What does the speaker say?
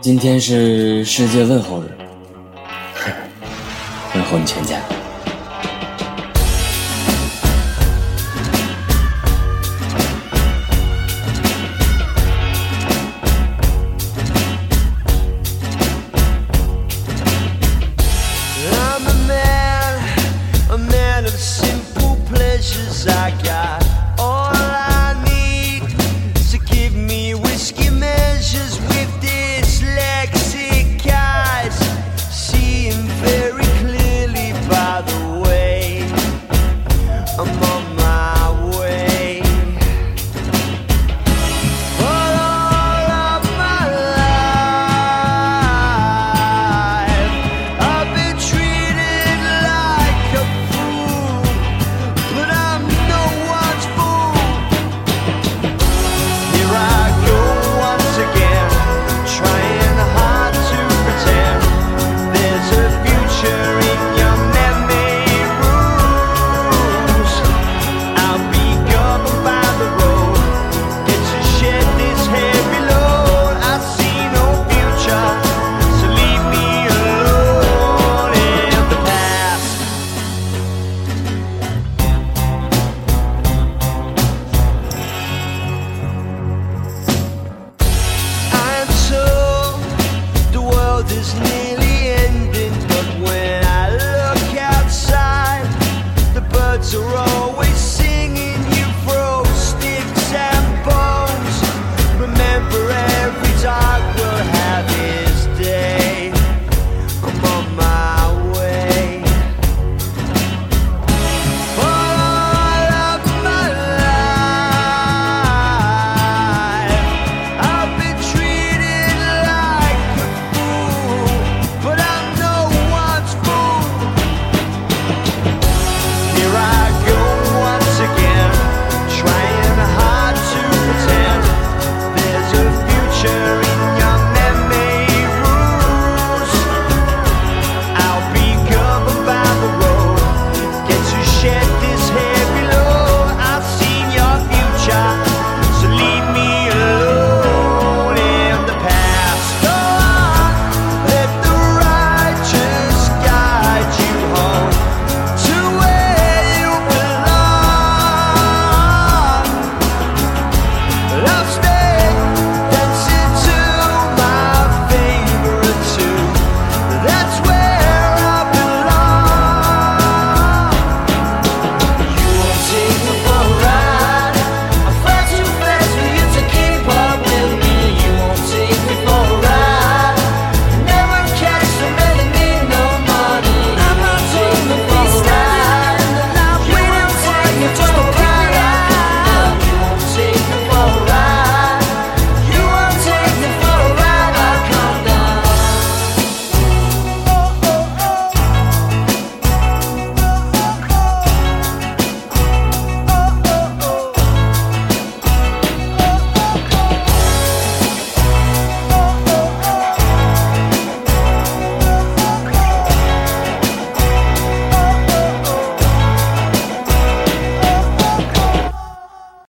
今天是世界问候日。问候你全家。Wait.